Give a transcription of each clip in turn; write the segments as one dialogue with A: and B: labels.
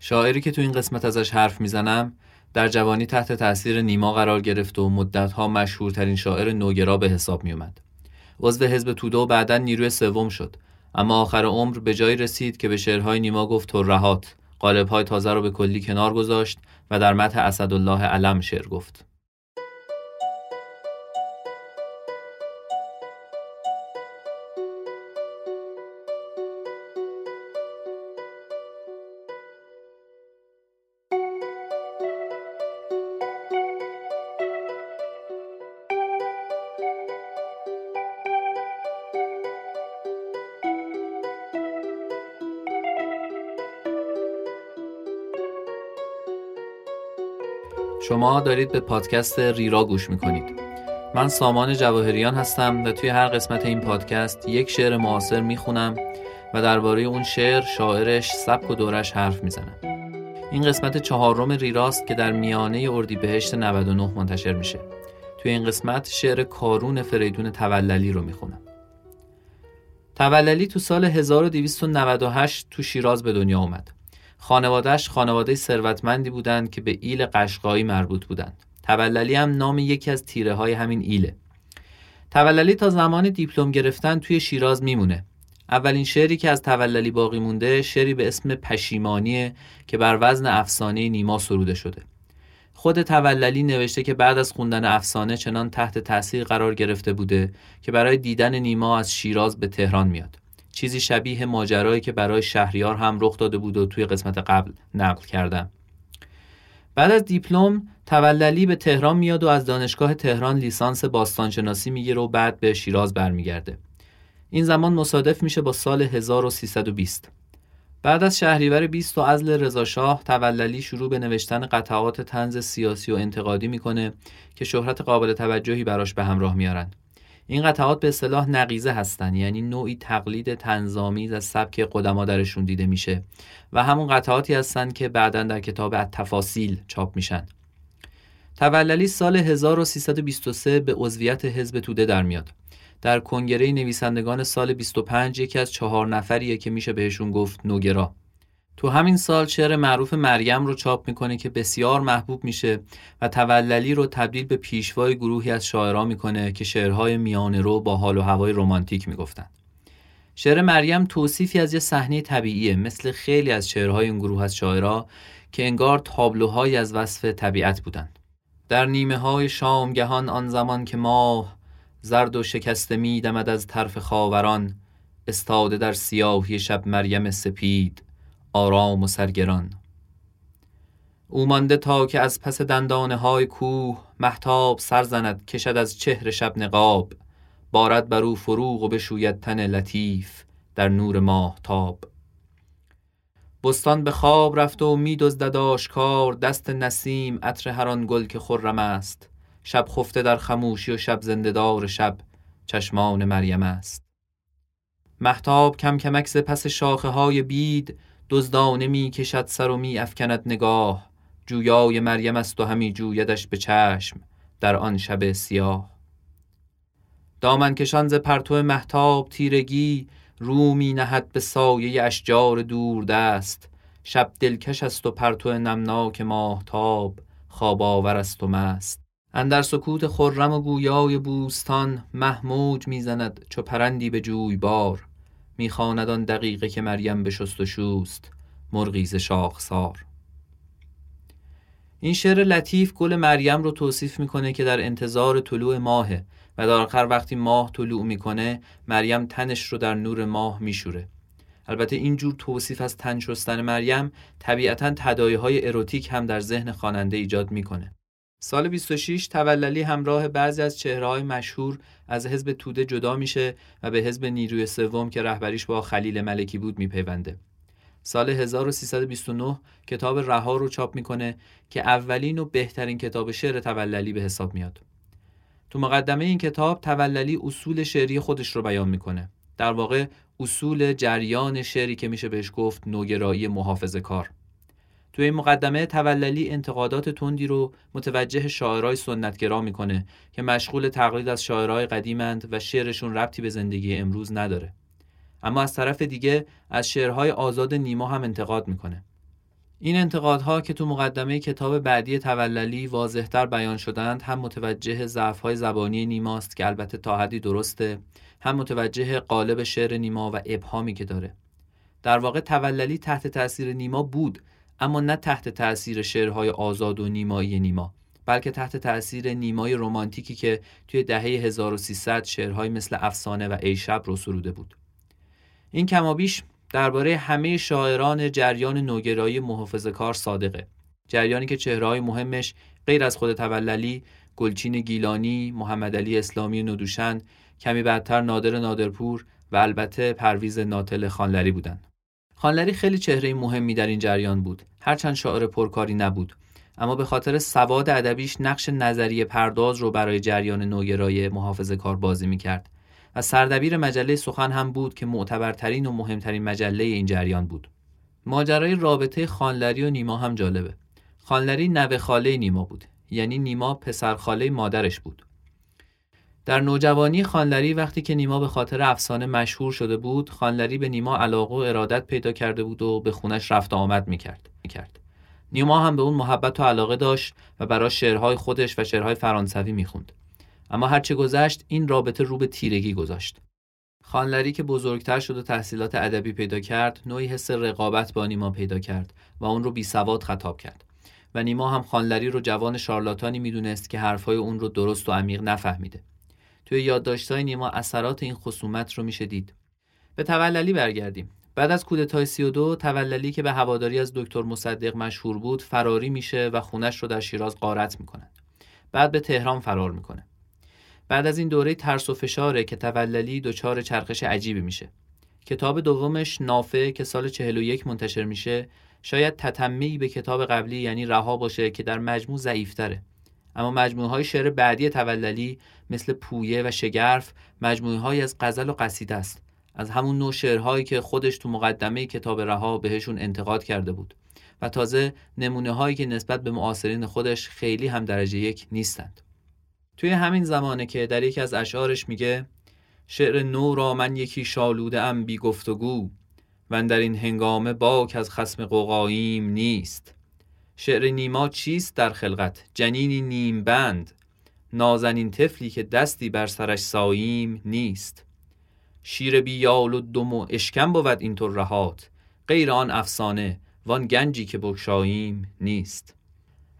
A: شاعری که تو این قسمت ازش حرف می‌زنم در جوانی تحت تاثیر نیما قرار گرفت و مدتها مشهورترین شاعر نوگرا به حساب می اومد. عضو حزب توده و بعدا نیروی سوم شد. اما آخر عمر به جایی رسید که به شعرهای نیما گفت ترهات قالبهای تازه رو به کلی کنار گذاشت و در متح اسدالله علم شعر گفت. شما دارید به پادکست ریرا گوش می‌کنید. من سامان جواهریان هستم و توی هر قسمت این پادکست یک شعر معاصر می‌خونم و درباره اون شعر شاعرش سبک و دورش حرف می‌زنم. این قسمت چهارم ریراست که در میانه اردیبهشت 99 منتشر میشه. توی این قسمت شعر کارون فریدون توللی رو می‌خونم. توللی تو سال 1298 تو شیراز به دنیا اومد. خانوادهش خانواده ثروتمندی بودند که به ایل قشقایی مربوط بودند. توللی هم نام یکی از تیره های همین ایله. توللی تا زمان دیپلم گرفتن توی شیراز میمونه. اولین شعری که از توللی باقی مونده شعری به اسم پشیمانیه که بر وزن افسانه نیما سروده شده. خود توللی نوشته که بعد از خوندن افسانه چنان تحت تاثیر قرار گرفته بوده که برای دیدن نیما از شیراز به تهران میاد. چیزی شبیه ماجرایی که برای شهریار هم رخ داده بود و توی قسمت قبل نقل کردم بعد از دیپلم توللی به تهران میاد و از دانشگاه تهران لیسانس باستانشناسی می‌گیره و بعد به شیراز برمیگرده. این زمان مصادف میشه با سال 1320 بعد از شهریور 20 و ازل رضاشاه توللی شروع به نوشتن قطعات تنز سیاسی و انتقادی می‌کنه که شهرت قابل توجهی براش به همراه میارن. این قطعات به اصطلاح نقیزه هستن یعنی نوعی تقلید تنظامی از سبک قدما درشون دیده میشه و همون قطعاتی هستن که بعدا در کتاب تفاصیل چاپ میشن. توللی سال 1323 به عضویت حزب توده در میاد. در کنگره نویسندگان سال 25 یکی از چهار نفریه که میشه بهشون گفت نوگرا. تو همین سال شعر معروف مریم رو چاپ می‌کنه که بسیار محبوب میشه و توللی رو تبدیل به پیشوای گروهی از شاعران می‌کنه که شعرهای میانه رو با حال و هوای رمانتیک می‌گفتن. شعر مریم توصیفی از یه صحنه طبیعیه مثل خیلی از شعرهای این گروه از شاعرها که انگار تابلوهایی از وصف طبیعت بودند. در نیمه های شامگهان آن زمان که ماه زرد و شکسته میدمد از طرف خاوران استاده در سیاهی شب مریم سپید آرام و سرگران. او مانده تا که از پس دندانه های کوه محتاب سر زند کشد از چهر شب نقاب بارد بر او فروغ و بشوید تن لطیف در نور ماه تاب بستان به خواب رفت و می دزدد آشکار دست نسیم عطر هر آن گل که خرم است. شب خفته در خموشی و شب زندهدار شب چشمان مریم است. محتاب کم کمک ز پس شاخه های بید دزدانه می کشد سر و می افکند نگاه. جویای مریم است و همی جویدش به چشم در آن شب سیاه. دامن کشان ز پرتو محتاب تیرگی رو می نهد به سایه اشجار دور دست شب دلکش است و پرتو نمناک ماهتاب خواب آور است و مست. اندر سکوت خرم و گویای بوستان محموج می‌زند چو پرندی به جوی بار می‌خواند آن دقیقه که مریم به شست و شوست مرغی ز شاخسار این شعر لطیف گل مریم رو توصیف می‌کنه که در انتظار طلوع ماهه و در آخر وقتی ماه طلوع می‌کنه مریم تنش رو در نور ماه میشوره. البته این جور توصیف از تن شستن مریم طبیعتا تدایی های اروتیک هم در ذهن خواننده ایجاد می‌کنه. سال 26 توللی همراه بعضی از چهره های مشهور از حزب توده جدا میشه و به حزب نیروی سوم که رهبریش با خلیل ملکی بود میپیونده. سال 1329 کتاب رها رو چاپ می‌کنه که اولین و بهترین کتاب شعر توللی به حساب میاد. تو مقدمه این کتاب توللی اصول شعری خودش رو بیان می‌کنه. در واقع اصول جریان شعری که میشه بهش گفت نوگرایی محافظه کار. تو این مقدمه توللی انتقادات تندی رو متوجه شاعرای سنتگرا می‌کنه که مشغول تقلید از شاعرای قدیمند و شعرشون ربطی به زندگی امروز نداره. اما از طرف دیگه از شعرهای آزاد نیما هم انتقاد می‌کنه. این انتقادها که تو مقدمه کتاب بعدی توللی واضحتر بیان شدند هم متوجه ضعف‌های زبانی نیماست که البته تا حدی درسته هم متوجه قالب شعر نیما و ابهامی که داره. در واقع توللی تحت تاثیر نیما بود اما نه تحت تاثیر شعرهای آزاد و نیمایی نیما بلکه تحت تاثیر نیمای رومانتیکی که توی دهه 1300 شعرهای مثل افسانه و ایشب رو سروده بود این کمابیش درباره همه شاعران جریان نوگرایی محافظه کار صادقه جریانی که چهرهای مهمش غیر از خود توللی گلچین گیلانی، محمد علی اسلامی ندوشن، کمی بعدتر نادر نادرپور و البته پرویز ناتل خانلری بودند. خانلری خیلی چهره مهمی در این جریان بود هرچند شاعر پرکاری نبود اما به خاطر سواد ادبیش نقش نظریه پرداز رو برای جریان نوگرای محافظه کار بازی می‌کرد و سردبیر مجله سخن هم بود که معتبرترین و مهمترین مجله این جریان بود. ماجرای رابطه خانلری و نیما هم جالبه. خانلری نوه خاله نیما بود یعنی نیما پسر خاله مادرش بود. در نوجوانی خانلری وقتی که نیما به خاطر افسانه مشهور شده بود خانلری به نیما علاقه و ارادت پیدا کرده بود و به خونش رفت آمد می‌کرد. نیما هم به اون محبت و علاقه داشت و برای شعرهای خودش و شعرهای فرانسوی می‌خوند. اما هرچه گذشت این رابطه رو به تیرگی گذاشت. خانلری که بزرگتر شد و تحصیلات ادبی پیدا کرد، نوعی حس رقابت با نیما پیدا کرد و اون رو بی سواد خطاب کرد. و نیما هم خانلری رو جوان شارلاتانی می‌دونست که حرفای اون رو درست و عمیق نفهمیده. توی یادداشت‌های نیما اثرات این خصومت رو میشه دید. به توللی برگردیم. بعد از کودتای 32 توللی که به هواداری از دکتر مصدق مشهور بود فراری میشه و خونش رو در شیراز غارت می‌کنن. بعد به تهران فرار می‌کنه. بعد از این دوره ترس و فشاره که توللی دچار چرخش عجیبی میشه. کتاب دومش نافه که سال 41 منتشر میشه شاید تتمهی به کتاب قبلی یعنی رها باشه که در مجموع ضعیفتره. اما مجموعه های شعر بعدی توللی مثل پویه و شگرف مجموعه های از غزل و قصیده است. از همون نوع شعرهایی که خودش تو مقدمه کتاب رها بهشون انتقاد کرده بود. و تازه نمونه هایی که نسبت به معاصرین خودش خیلی هم درجه یک نیستند. توی همین زمانه که در یکی از اشعارش میگه شعر نو را من یکی شالوده ام بی گفتگو و در این هنگامه باک از خسم قوقاییم نیست. شعر نیما چیست در خلقت؟ جنینی نیم بند. نازنین طفلی که دستی بر سرش ساییم نیست. شیر بیال و دم و اشکم بود اینطور رهات غیر آن افسانه وان گنجی که بکشاییم نیست.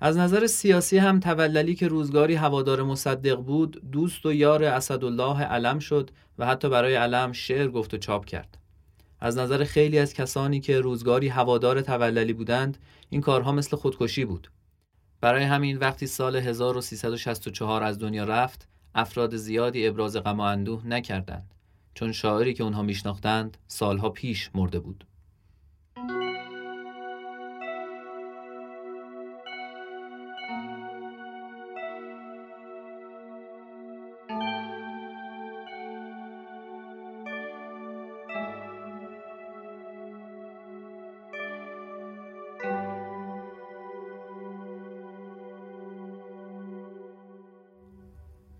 A: از نظر سیاسی هم توللی که روزگاری هوادار مصدق بود دوست و یار اسدالله علم شد و حتی برای علم شعر گفت و چاپ کرد. از نظر خیلی از کسانی که روزگاری هوادار توللی بودند این کارها مثل خودکشی بود. برای همین وقتی سال 1364 از دنیا رفت افراد زیادی ابراز غم و اندوه نکردند. چون شاعری که اونها میشناختند سالها پیش مرده بود.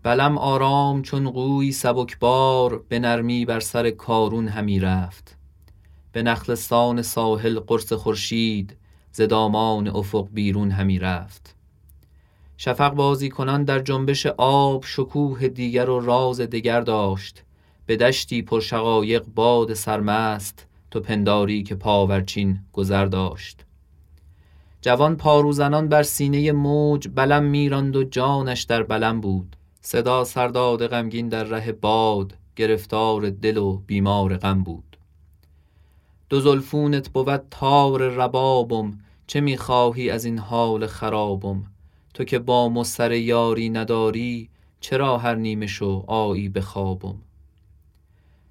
A: بلم آرام چون قوی سبکبار به نرمی بر سر کارون همی رفت. به نخلستان ساحل قرص خورشید ز دامان افق بیرون همی رفت. شفق بازی کنان در جنبش آب شکوه دیگر و راز دگر داشت. به دشتی پر شقایق باد سرمست تو پنداری که پاورچین گذر داشت. جوان پاروزنان بر سینه موج بلم میراند و جانش در بلم بود. صدا سرداد غمگین در ره باد گرفتار دل و بیمار غم بود. دو زلفونت بود تار ربابم چه می‌خواهی از این حال خرابم؟ تو که با مستر یاری نداری چرا هر نیمه شو آیی به خوابم؟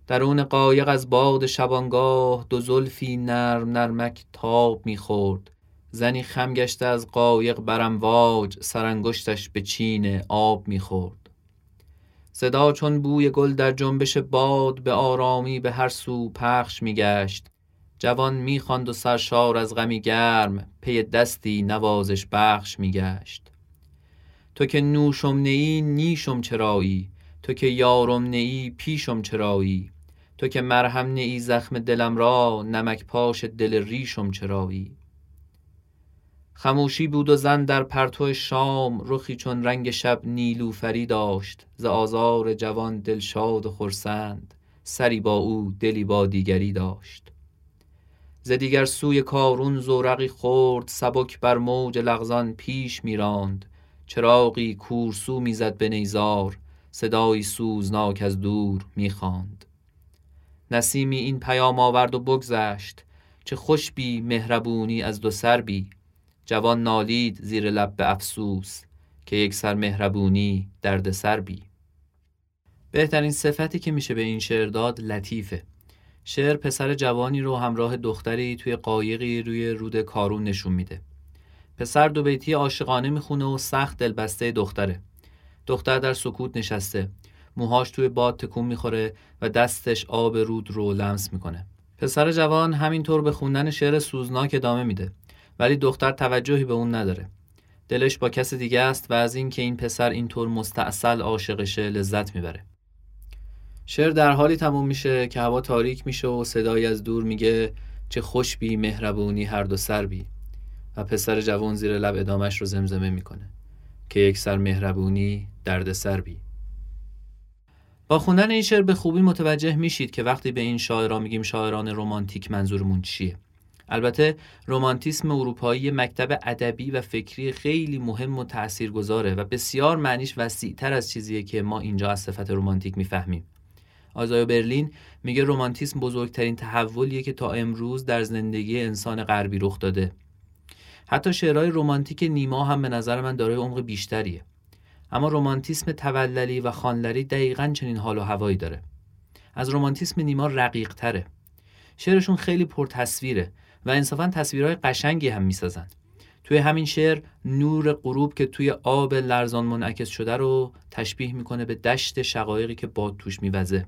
A: درون قایق از باد شبانگاه دو زلفی نرم نرمک تاب می‌خورد. زنی خم گشته از قایق برم واج سرانگشتش به چین آب می‌خورد. صدا چون بوی گل در جنبش باد به آرامی به هر سو پخش میگشت. جوان می‌خواند و سرشار از غمی گرم پی دستی نوازش بخش میگشت. تو که نوشم نیی نیشم چرایی. تو که یارم نیی پیشم چرایی. تو که مرهم نیی زخم دلم را نمک پاش دل ریشم چرایی. خموشی بود و زن در پرتو شام رخی چون رنگ شب نیلوفری داشت ز آزار جوان دلشاد و خرسند سری با او دلی با دیگری داشت. ز دیگر سوی کارون زورقی خورد سبک بر موج لغزان پیش میراند. چراغی کورسو می‌زد به نیزار صدایی سوزناک از دور می‌خواند. نسیمی این پیام آورد و بگذشت چه خوش بی مهربونی از دو سر بی. جوان نالید زیر لب به افسوس که یک سر مهربونی درد سر بی. بهترین صفتی که میشه به این شعر داد لطیفه. شعر پسر جوانی رو همراه دختری توی قایقی روی رود کارون نشون میده. پسر دو بیتی عاشقانه می‌خونه و سخت دلبسته دختره. دختر در سکوت نشسته. موهاش توی باد تکون می‌خوره و دستش آب رود رو لمس می‌کنه. پسر جوان همینطور به خوندن شعر سوزناک ادامه میده. ولی دختر توجهی به اون نداره. دلش با کس دیگه است و از اینکه این پسر اینطور مستاصل عاشقشه لذت می‌بره. شعر در حالی تموم میشه که هوا تاریک میشه و صدایی از دور میگه چه خوش بی مهربونی هر دو سر بی و پسر جوان زیر لب ادامش رو زمزمه می‌کنه که یک سر مهربونی درد سر بی با خوندن این شعر به خوبی متوجه میشید که وقتی به این شاعران میگیم شاعران رمانتیک منظورمون چیه. البته رمانتیسم اروپایی مکتب ادبی و فکری خیلی مهم و تاثیرگذاره و بسیار معنیش وسیعتر از چیزیه که ما اینجا از صفت رمانتیک می‌فهمیم. آزایا برلین میگه رمانتیسم بزرگترین تحولیه که تا امروز در زندگی انسان غربی رخ داده. حتی شعرهای رمانتیک نیما هم به نظر من دارای عمق بیشتریه. اما رمانتیسم توللی و خانلری دقیقا چنین حال و هوایی داره. از رمانتیسم نیما رقیق تره شعرشون خیلی پرتصویره. و انصافا تصویرهای قشنگی هم می‌سازن. توی همین شعر نور غروب که توی آب لرزان منعکس شده رو تشبیه می‌کنه به دشت شقایقی که باد توش میوزه.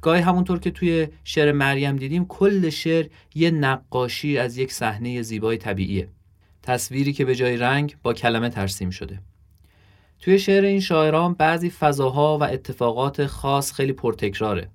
A: گاهی همونطور که توی شعر مریم دیدیم کل شعر یه نقاشی از یک صحنه زیبای طبیعیه. تصویری که به جای رنگ با کلمه ترسیم شده. توی شعر این شاعران بعضی فضاها و اتفاقات خاص خیلی پرتکراره.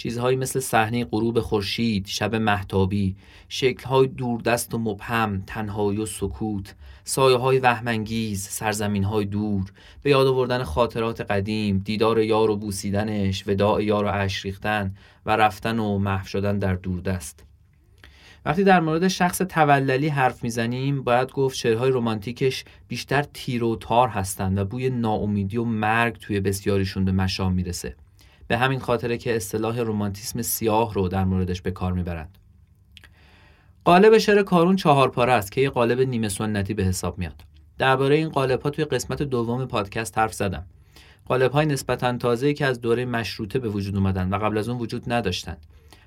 A: چیزهایی مثل صحنه غروب خورشید، شب محتابی، شکلهای دوردست و مبهم، تنهایی و سکوت، سایه های وهمانگیز، سرزمین های دور، به یاد آوردن خاطرات قدیم، دیدار یار و بوسیدنش، وداع یار و اش ریختن و رفتن و محو شدن در دوردست. وقتی در مورد شخص توللی حرف می‌زنیم باید گفت شعرهای رمانتیکش بیشتر تیر و تار هستند و بوی ناامیدی و مرگ توی بسیاریشون به مشام می‌رسه به همین خاطره که اصطلاح رومانتیسم سیاه رو در موردش به کار می‌برند. قالب شعر کارون چهار پاره است که یه قالب نیمه سنتی به حساب میاد. درباره این قالب ها توی قسمت دوم پادکست حرف زدم. قالب های نسبتا تازه که از دوره مشروطه به وجود اومدن و قبل از اون وجود نداشتن.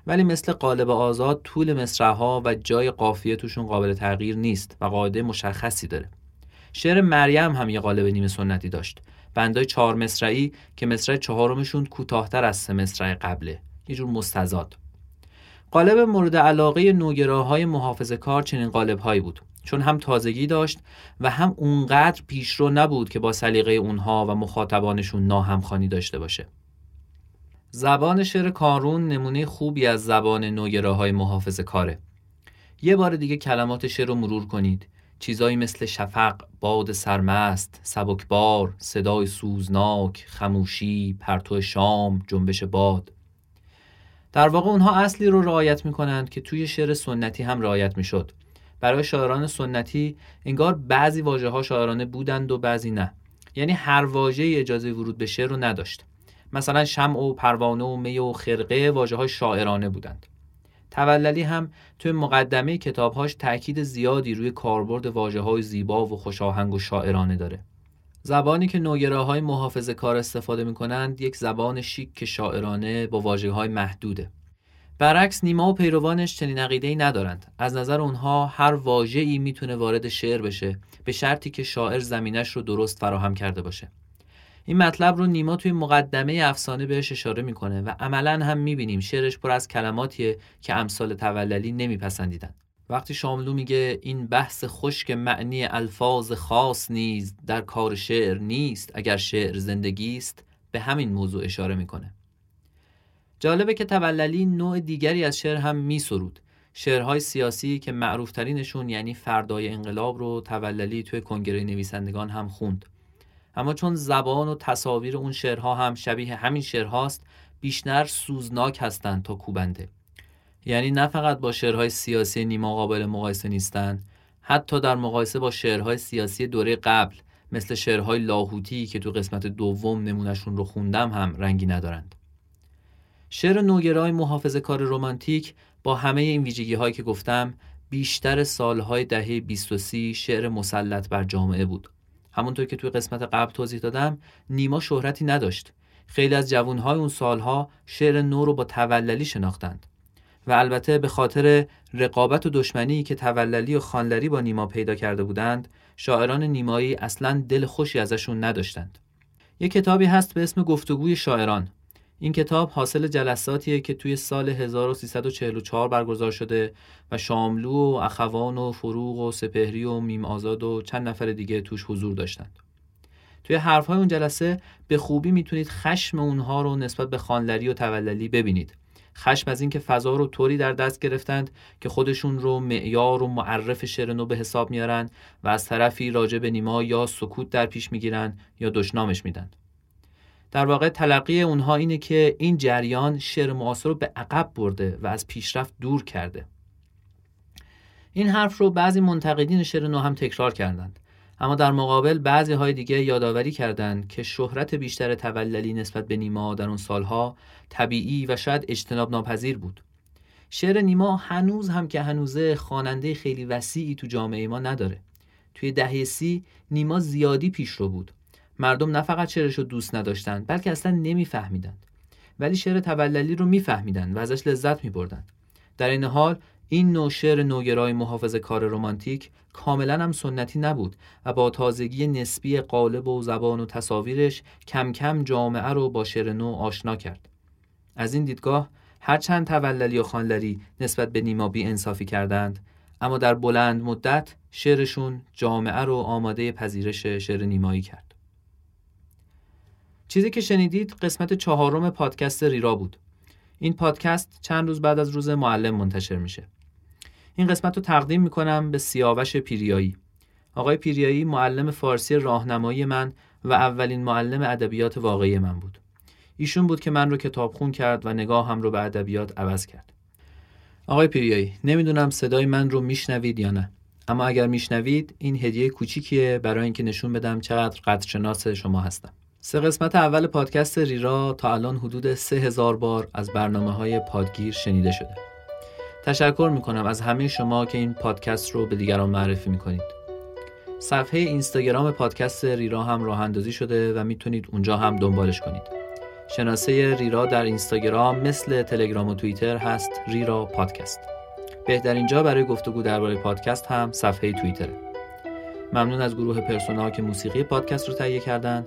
A: ولی مثل قالب آزاد طول مصرعها و جای قافیه توشون قابل تغییر نیست و قاعده مشخصی داره. شعر مریم هم یه قالب نیمه سنتی داشت. بندای چهار مصرعی که مصرع چهارمشون کوتاهتر از سه مصرع قبله. یه جور مستزاد قالب مورد علاقه نوگراهای محافظ کار چنین قالب هایی بود. چون هم تازگی داشت و هم اونقدر پیشرو نبود که با سلیقه اونها و مخاطبانشون ناهمخانی داشته باشه. زبان شعر کارون نمونه خوبی از زبان نوگراهای محافظ کاره. یه بار دیگه کلمات شعر رو مرور کنید. چیزایی مثل شفق، باد سرمست، سبکبار، صدای سوزناک، خموشی، پرتو شام، جنبش باد. در واقع اونها اصلی رو رعایت می‌کنند که توی شعر سنتی هم رعایت می‌شد. برای شاعران سنتی انگار بعضی واژه ها شاعرانه بودند و بعضی نه. یعنی هر واژه اجازه ورود به شعر رو نداشت. مثلا شمع و پروانه و می و خرقه واژه های شاعرانه بودند. توللی هم توی مقدمه کتابهاش تاکید زیادی روی کاربرد واجه های زیبا و خوشاهنگ و شاعرانه داره. زبانی که نوگراهای محافظ کار استفاده می کنند یک زبان شیک که شاعرانه با واجه های محدوده. برعکس نیما و پیروانش چنین عقیده ندارند. از نظر اونها هر واژه ای می‌تونه وارد شعر بشه به شرطی که شاعر زمینش رو درست فراهم کرده باشه. این مطلب رو نیما توی مقدمه افسانه بهش اشاره می‌کنه و عملا هم می‌بینیم شعرش پر از کلماتیه که امثال توللی نمیپسندیدن. وقتی شاملو میگه این بحث خشک معنی الفاظ خاص نیز در کار شعر نیست اگر شعر زندگی است به همین موضوع اشاره می‌کنه. جالبه که توللی نوع دیگری از شعر هم میسرود. شعرهای سیاسی که معروفترینشون یعنی فردای انقلاب رو توللی توی کنگره نویسندگان هم خوند. اما چون زبان و تصاویر اون شعرها هم شبیه همین شعرهاست بیشتر سوزناک هستند تا کوبنده. یعنی نه فقط با شعرهای سیاسی نیما قابل مقایسه نیستند حتی در مقایسه با شعرهای سیاسی دوره قبل مثل شعرهای لاهوتی که تو قسمت دوم نمونشون رو خوندم هم رنگی ندارند. شعر نوگرای محافظه کار رومانتیک با همه این ویژگی هایی که گفتم بیشتر سالهای دهه 20 شعر مسلط بر جامعه بود. همونطور که توی قسمت قبل توضیح دادم نیما شهرتی نداشت. خیلی از جوانهای اون سالها شعر نو رو با توللی شناختند. و البته به خاطر رقابت و دشمنی که توللی و خانلری با نیما پیدا کرده بودند شاعران نیمایی اصلا دل خوشی ازشون نداشتند. یک کتابی هست به اسم گفتگوی شاعران. این کتاب حاصل جلساتیه که توی سال 1344 برگزار شده و شاملو و اخوان و فروغ و سپهری و میم آزاد و چند نفر دیگه توش حضور داشتند. توی حرفهای اون جلسه به خوبی می‌تونید خشم اونها رو نسبت به خانلری و توللی ببینید. خشم از اینکه فضا رو طوری در دست گرفتند که خودشون رو معیار و معرف شعر نو به حساب میارن و از طرفی راجع به نیما یا سکوت در پیش می‌گیرن یا دشنامش میدن. در واقع تلقی اونها اینه که این جریان شعر معاصر رو به عقب برده و از پیشرفت دور کرده. این حرف رو بعضی منتقدین شعر نو هم تکرار کردند. اما در مقابل بعضی های دیگه یادآوری کردند که شهرت بیشتر توللی نسبت به نیما در اون سالها طبیعی و شاید اجتناب ناپذیر بود. شعر نیما هنوز هم که هنوزه خواننده خیلی وسیعی تو جامعه ما نداره. توی دهه سی نیما زیادی پیشرو بود. مردم نه فقط شعرش رو دوست نداشتند بلکه اصلا نمیفهمیدند. ولی شعر توللی رو میفهمیدند و ازش لذت میبردند. در این حال این نوع شعر نوگرای محافظ کار رمانتیک کاملا هم سنتی نبود و با تازگی نسبی قالب و زبان و تصاویرش کم کم جامعه رو با شعر نو آشنا کرد. از این دیدگاه هرچند توللی و خانلری نسبت به نیما بی انصافی کردند اما در بلند مدت شعرشون جامعه رو آماده پذیرش شعر نیمایی کرد. چیزی که شنیدید قسمت چهارم پادکست ریرا بود. این پادکست چند روز بعد از روز معلم منتشر میشه. این قسمت رو تقدیم می‌کنم به سیاوش پیریایی. آقای پیریایی معلم فارسی راهنمایی من و اولین معلم ادبیات واقعی من بود. ایشون بود که من رو کتابخون کرد و نگاه هم رو به ادبیات عوض کرد. آقای پیریایی نمی‌دونم صدای من رو میشنوید یا نه. اما اگر میشنوید این هدیه کوچیکیه برای اینکه نشون بدم چقدر قدرشناس شما هستم. سه قسمت اول پادکست ریرا تا الان حدود سه هزار بار از برنامه های پادگیر شنیده شده. تشکر می‌کنم از همه شما که این پادکست رو به دیگران معرفی می‌کنید. صفحه اینستاگرام پادکست ریرا هم راه اندازی شده و می‌تونید اونجا هم دنبالش کنید. شناسه ریرا در اینستاگرام مثل تلگرام و توییتر هست ریرا پادکست. بهترین جا برای گفتگو درباره پادکست هم صفحه توییتره. ممنون از گروه پرسونا که موسیقی پادکست رو تهیه کردند